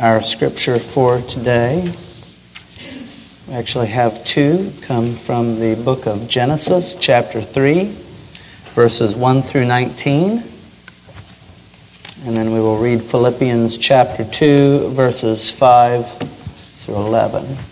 Our scripture for today, we actually have two, come from the book of Genesis, chapter 3, verses 1 through 19. And then we will read Philippians chapter 2, verses 5 through 11.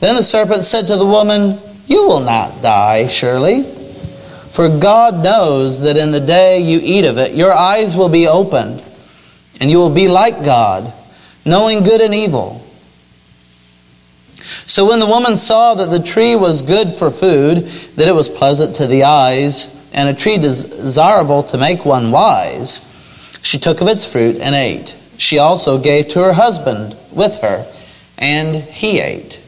Then the serpent said to the woman, You will not die, surely. For God knows that in the day you eat of it, your eyes will be opened, and you will be like God, knowing good and evil. So when the woman saw that the tree was good for food, that it was pleasant to the eyes, and a tree desirable to make one wise, she took of its fruit and ate. She also gave to her husband with her, and he ate.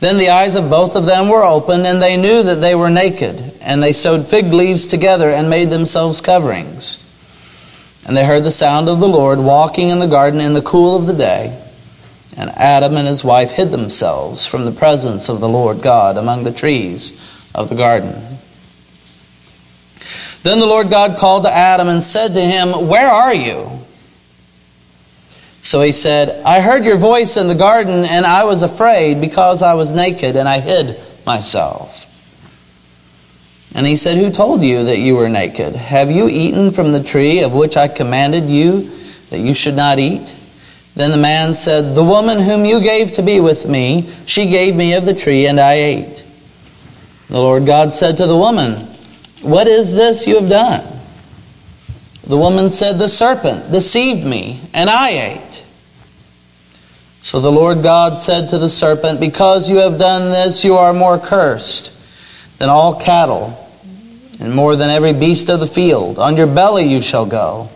Then the eyes of both of them were opened, and they knew that they were naked. And they sewed fig leaves together and made themselves coverings. And they heard the sound of the Lord walking in the garden in the cool of the day. And Adam and his wife hid themselves from the presence of the Lord God among the trees of the garden. Then the Lord God called to Adam and said to him, Where are you? So he said, I heard your voice in the garden, and I was afraid because I was naked, and I hid myself. And he said, Who told you that you were naked? Have you eaten from the tree of which I commanded you that you should not eat? Then the man said, The woman whom you gave to be with me, she gave me of the tree, and I ate. The Lord God said to the woman, What is this you have done? The woman said, The serpent deceived me, and I ate. So the Lord God said to the serpent, Because you have done this, you are more cursed than all cattle, and more than every beast of the field. On your belly you shall go,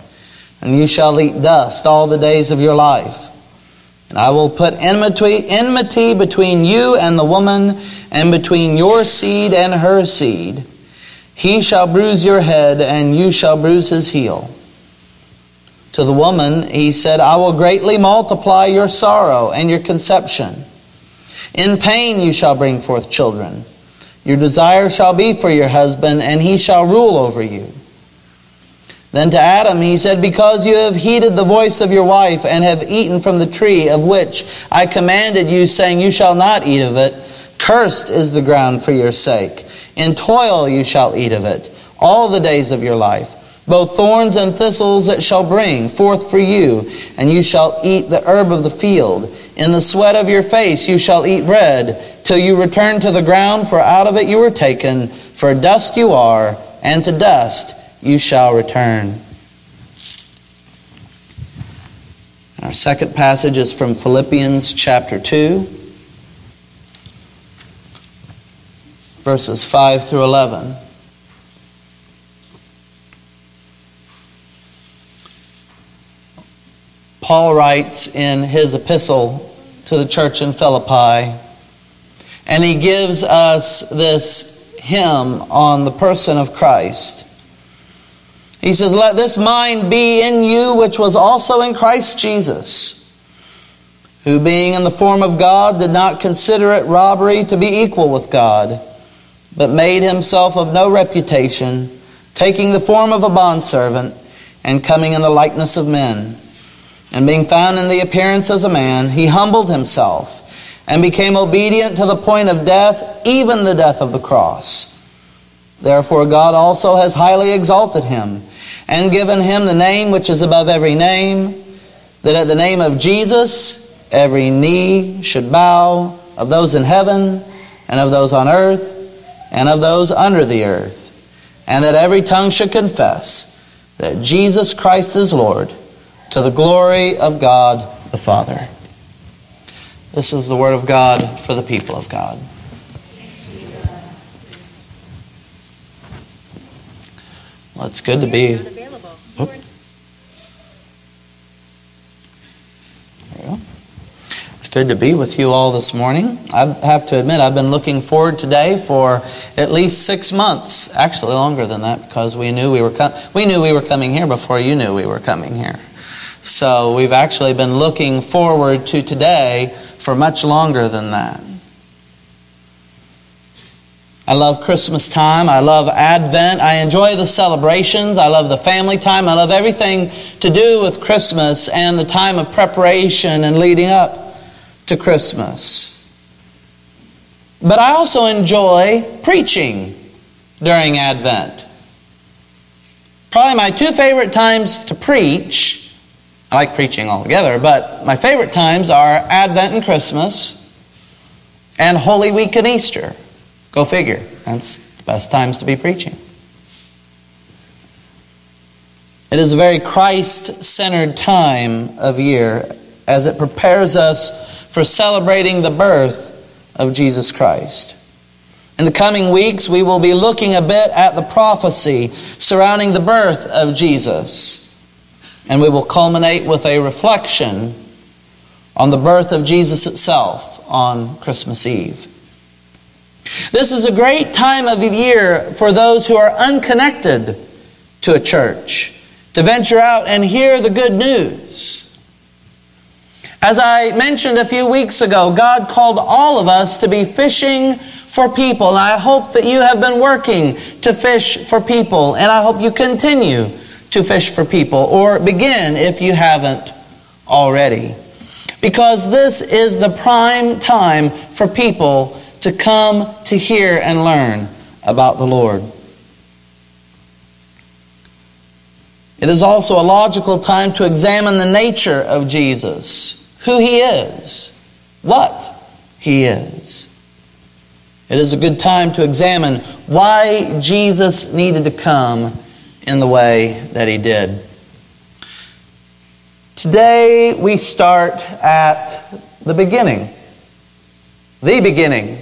and you shall eat dust all the days of your life. And I will put enmity, enmity between you and the woman, and between your seed and her seed. He shall bruise your head, and you shall bruise his heel. To the woman, he said, I will greatly multiply your sorrow and your conception. In pain you shall bring forth children. Your desire shall be for your husband, and he shall rule over you. Then to Adam he said, Because you have heeded the voice of your wife, and have eaten from the tree of which I commanded you, saying, You shall not eat of it, cursed is the ground for your sake. In toil you shall eat of it all the days of your life. Both thorns and thistles it shall bring forth for you, and you shall eat the herb of the field. In the sweat of your face you shall eat bread, till you return to the ground, for out of it you were taken. For dust you are, and to dust you shall return. Our second passage is from Philippians chapter 2. verses 5 through 11. Paul writes in his epistle to the church in Philippi, and he gives us this hymn on the person of Christ. He says, Let this mind be in you, which was also in Christ Jesus, who being in the form of God did not consider it robbery to be equal with God but made himself of no reputation, taking the form of a bondservant, and coming in the likeness of men. And being found in the appearance as a man, he humbled himself and became obedient to the point of death, even the death of the cross. Therefore, God also has highly exalted him and given him the name which is above every name, that at the name of Jesus every knee should bow of those in heaven and of those on earth and of those under the earth, and that every tongue should confess that Jesus Christ is Lord, to the glory of God the Father. This is the Word of God for the people of God. Well, it's good to be. It's good to be with you all this morning. I have to admit, I've been looking forward today for at least six months, actually longer than that, because we knew we were com- we knew we were coming here before you knew we were coming here. So we've actually been looking forward to today for much longer than that. I love Christmas time. I love Advent. I enjoy the celebrations. I love the family time. I love everything to do with Christmas and the time of preparation and leading up to Christmas. But I also enjoy preaching during Advent. Probably my two favorite times to preach. I like preaching altogether, but my favorite times are Advent and Christmas and Holy Week and Easter. Go figure. That's the best times to be preaching. It is a very Christ centered time of year as it prepares us for celebrating the birth of Jesus Christ. In the coming weeks, we will be looking a bit at the prophecy surrounding the birth of Jesus. And we will culminate with a reflection on the birth of Jesus itself on Christmas Eve. This is a great time of the year for those who are unconnected to a church to venture out and hear the good news. As I mentioned a few weeks ago, God called all of us to be fishing for people. And I hope that you have been working to fish for people, and I hope you continue to fish for people, or begin if you haven't already. Because this is the prime time for people to come to hear and learn about the Lord. It is also a logical time to examine the nature of Jesus, who he is, what he is. It is a good time to examine why Jesus needed to come in the way that he did. Today we start at the beginning. The beginning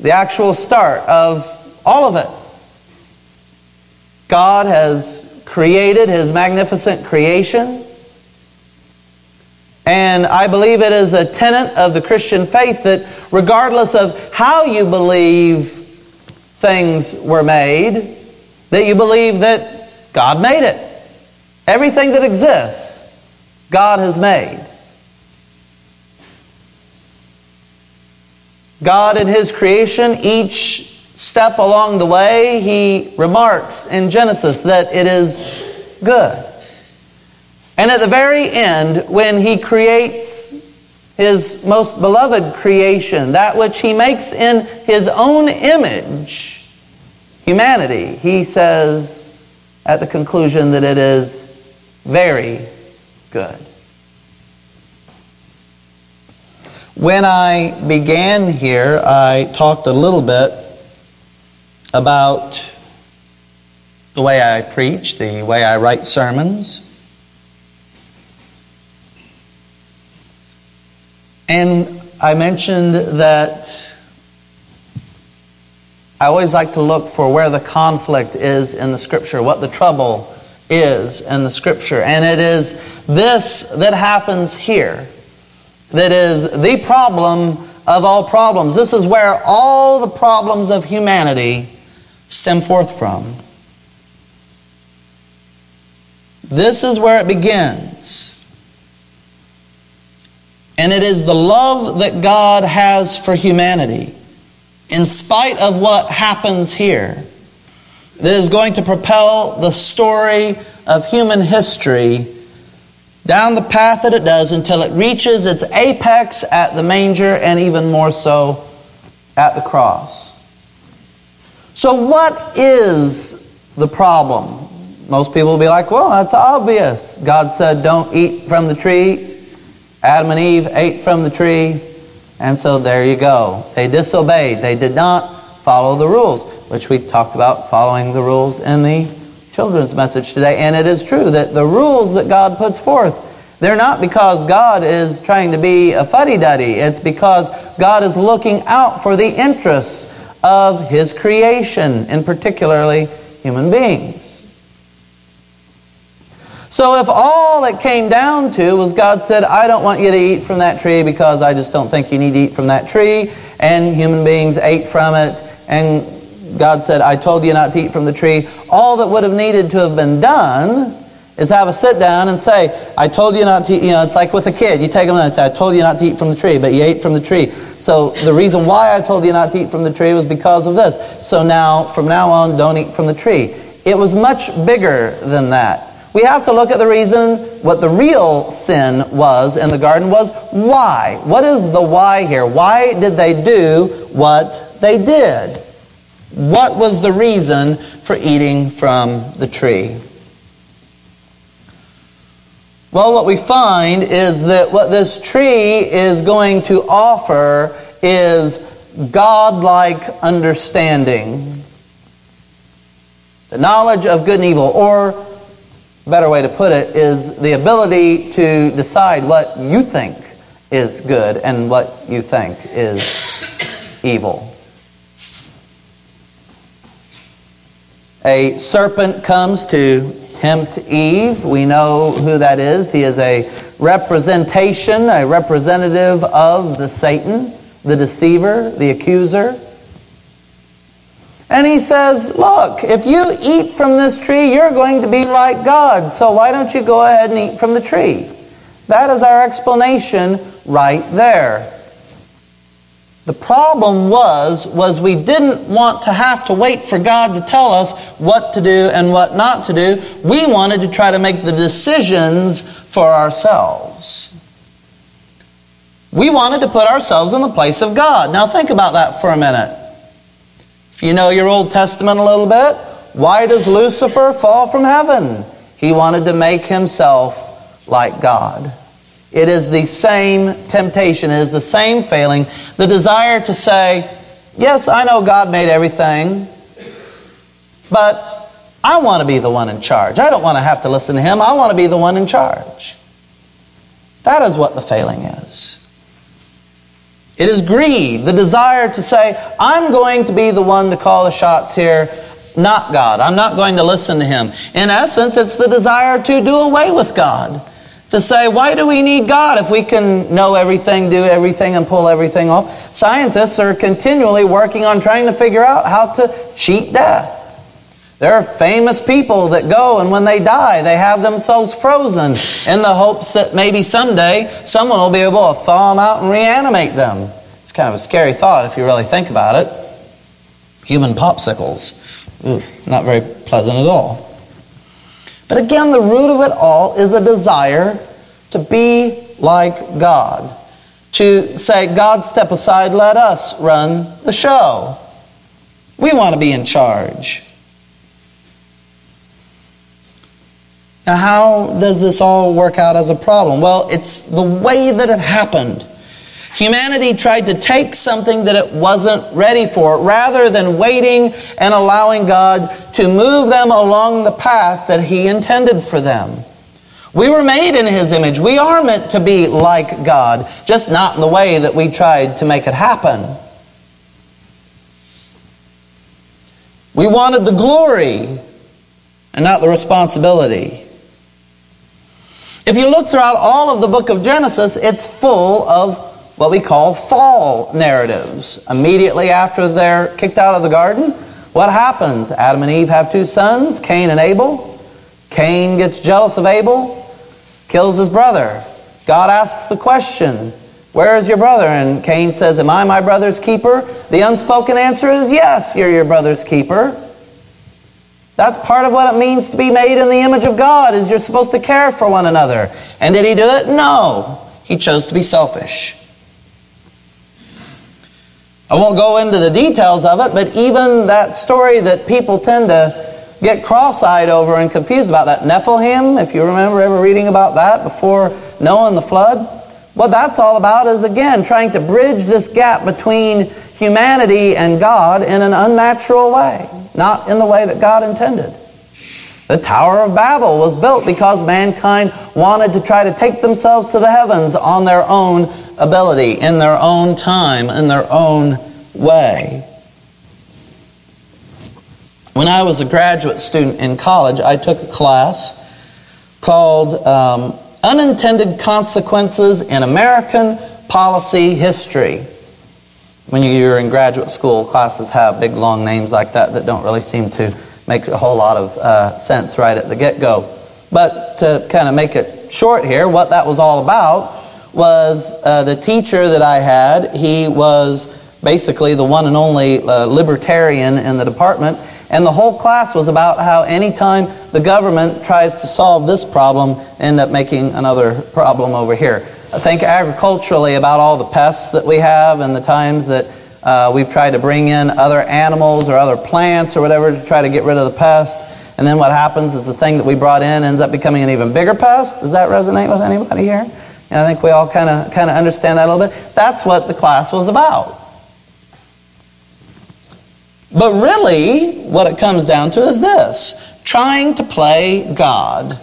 the actual start of all of it. God has created His magnificent creation. And I believe it is a tenet of the Christian faith that regardless of how you believe things were made, that you believe that God made it. Everything that exists, God has made. God in His creation, each step along the way, He remarks in Genesis that it is good. And at the very end, when He creates His most beloved creation, that which He makes in His own image, humanity, He says at the conclusion that it is very good. When I began here, I talked a little bit about the way I preach, the way I write sermons. And I mentioned that I always like to look for where the conflict is in the Scripture, what the trouble is in the Scripture. And it is this that happens here that is the problem of all problems. This is where all the problems of humanity stem forth from. This is where it begins. And it is the love that God has for humanity, in spite of what happens here, that is going to propel the story of human history down the path that it does until it reaches its apex at the manger and even more so at the cross. So, what is the problem? Most people will be like, well, that's obvious. God said, don't eat from the tree. Adam and Eve ate from the tree. And so there you go. They disobeyed. They did not follow the rules, which we talked about following the rules in the children's message today. And it is true that the rules that God puts forth, They're not because God is trying to be a fuddy duddy. It's because God is looking out for the interests of His creation, and particularly human beings. So if all it came down to was God said, I don't want you to eat from that tree because I just don't think you need to eat from that tree, and human beings ate from it, and God said, I told you not to eat from the tree, all that would have needed to have been done is have a sit down and say, I told you not to eat. You know, it's like with a kid. You take them and say, I told you not to eat from the tree, but you ate from the tree. So the reason why I told you not to eat from the tree was because of this. So now, from now on, don't eat from the tree. It was much bigger than that. We have to look at the reason, what the real sin was in the garden was why. What is the why here? Why did they do what they did? What was the reason for eating from the tree? Well, what we find is that what this tree is going to offer is godlike understanding. The knowledge of good and evil, or better way to put it, is the ability to decide what you think is good and what you think is evil. A serpent comes to tempt Eve. We know who that is. He is a representation, a representative of the Satan, the deceiver, the accuser. And he says, Look, if you eat from this tree, you're going to be like God. So why don't you go ahead and eat from the tree? That is our explanation right there. The problem was was we didn't want to have to wait for God to tell us what to do and what not to do. We wanted to try to make the decisions for ourselves. We wanted to put ourselves in the place of God. Now think about that for a minute. If you know your Old Testament a little bit, why does Lucifer fall from heaven? He wanted to make himself like God. It is the same temptation, it is the same failing, the desire to say, Yes, I know God made everything, but I want to be the one in charge. I don't want to have to listen to Him, I want to be the one in charge. That is what the failing is. It is greed, the desire to say, I'm going to be the one to call the shots here, not God. I'm not going to listen to Him. In essence, it's the desire to do away with God to say, why do we need God if we can know everything, do everything, and pull everything off? Scientists are continually working on trying to figure out how to cheat death. There are famous people that go, and when they die, they have themselves frozen in the hopes that maybe someday someone will be able to thaw them out and reanimate them. It's kind of a scary thought if you really think about it. Human popsicles. Oof, not very pleasant at all. But again, the root of it all is a desire to be like God. To say, God, step aside, let us run the show. We want to be in charge. Now, how does this all work out as a problem? Well, it's the way that it happened. Humanity tried to take something that it wasn't ready for rather than waiting and allowing God to move them along the path that He intended for them. We were made in His image. We are meant to be like God, just not in the way that we tried to make it happen. We wanted the glory and not the responsibility. If you look throughout all of the book of Genesis, it's full of what we call fall narratives. Immediately after they're kicked out of the garden, what happens? Adam and Eve have two sons, Cain and Abel. Cain gets jealous of Abel, kills his brother. God asks the question, Where is your brother? And Cain says, Am I my brother's keeper? The unspoken answer is, Yes, you're your brother's keeper. That's part of what it means to be made in the image of God, is you're supposed to care for one another. And did he do it? No. He chose to be selfish. I won't go into the details of it, but even that story that people tend to get cross-eyed over and confused about, that Nephilim, if you remember ever reading about that before Noah and the flood, what that's all about is, again, trying to bridge this gap between humanity and God in an unnatural way, not in the way that God intended. The Tower of Babel was built because mankind wanted to try to take themselves to the heavens on their own ability, in their own time, in their own way. When I was a graduate student in college, I took a class called um, Unintended Consequences in American Policy History. When you're in graduate school, classes have big long names like that that don't really seem to make a whole lot of uh, sense right at the get go. But to kind of make it short here, what that was all about was uh, the teacher that I had. He was basically the one and only uh, libertarian in the department. And the whole class was about how anytime the government tries to solve this problem, end up making another problem over here. Think agriculturally about all the pests that we have and the times that uh, we've tried to bring in other animals or other plants or whatever to try to get rid of the pest. And then what happens is the thing that we brought in ends up becoming an even bigger pest. Does that resonate with anybody here? And I think we all kind of kind of understand that a little bit. That's what the class was about. But really, what it comes down to is this trying to play God.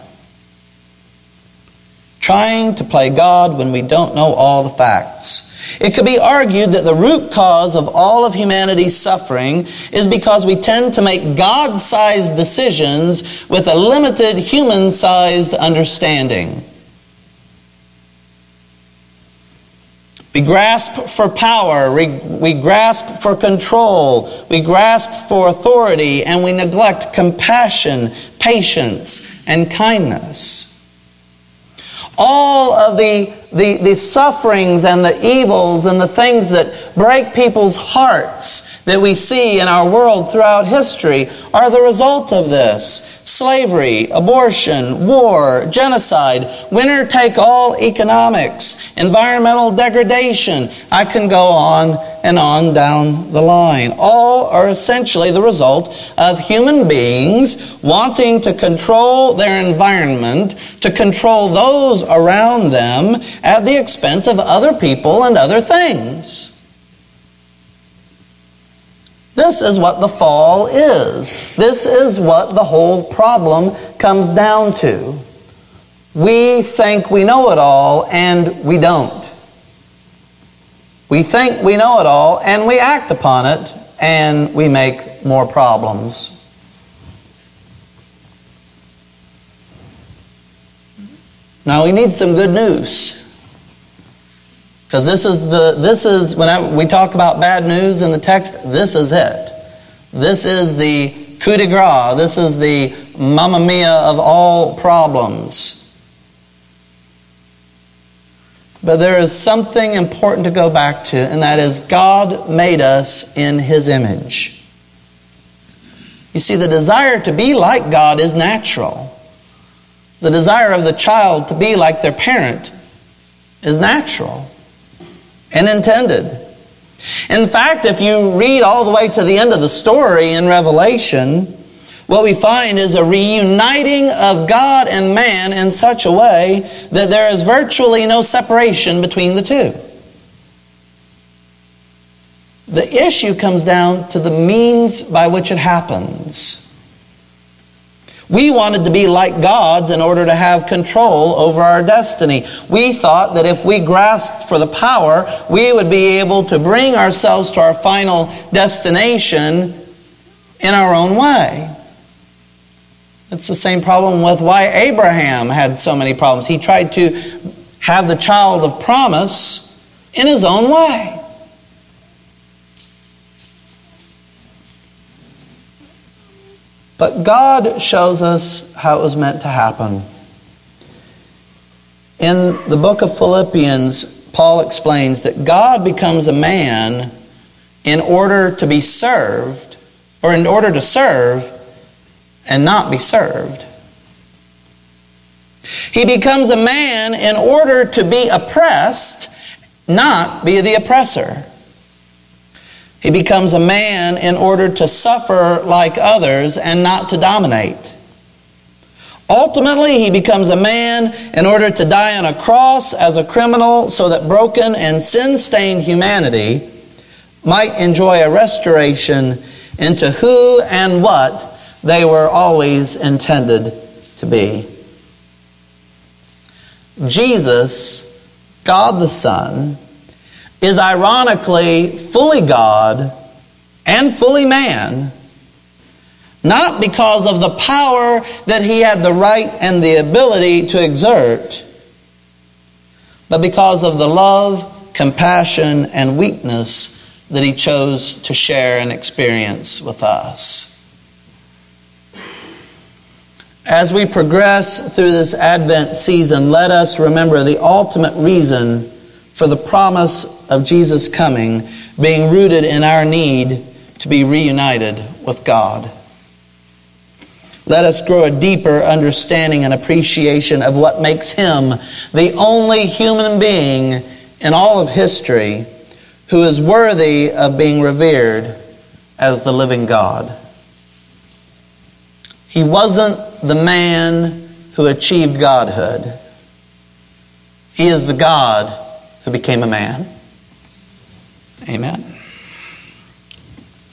Trying to play God when we don't know all the facts. It could be argued that the root cause of all of humanity's suffering is because we tend to make God sized decisions with a limited human sized understanding. We grasp for power, we, we grasp for control, we grasp for authority, and we neglect compassion, patience, and kindness. All of the, the, the sufferings and the evils and the things that break people's hearts that we see in our world throughout history are the result of this slavery, abortion, war, genocide, winner take all economics, environmental degradation. I can go on and on down the line. All are essentially the result of human beings wanting to control their environment, to control those around them at the expense of other people and other things. This is what the fall is. This is what the whole problem comes down to. We think we know it all and we don't. We think we know it all and we act upon it and we make more problems. Now we need some good news. Because this is the this is when we talk about bad news in the text, this is it. This is the coup de grace. This is the mamma mia of all problems. But there is something important to go back to, and that is God made us in His image. You see, the desire to be like God is natural. The desire of the child to be like their parent is natural and intended. In fact, if you read all the way to the end of the story in Revelation, what we find is a reuniting of God and man in such a way that there is virtually no separation between the two. The issue comes down to the means by which it happens. We wanted to be like gods in order to have control over our destiny. We thought that if we grasped for the power, we would be able to bring ourselves to our final destination in our own way. It's the same problem with why Abraham had so many problems. He tried to have the child of promise in his own way. But God shows us how it was meant to happen. In the book of Philippians, Paul explains that God becomes a man in order to be served, or in order to serve and not be served. He becomes a man in order to be oppressed, not be the oppressor. He becomes a man in order to suffer like others and not to dominate. Ultimately, he becomes a man in order to die on a cross as a criminal so that broken and sin stained humanity might enjoy a restoration into who and what they were always intended to be. Jesus, God the Son, is ironically fully God and fully man, not because of the power that he had the right and the ability to exert, but because of the love, compassion, and weakness that he chose to share and experience with us. As we progress through this Advent season, let us remember the ultimate reason for the promise of Jesus coming being rooted in our need to be reunited with God. Let us grow a deeper understanding and appreciation of what makes him the only human being in all of history who is worthy of being revered as the living God. He wasn't the man who achieved godhood. He is the God who became a man. Amen.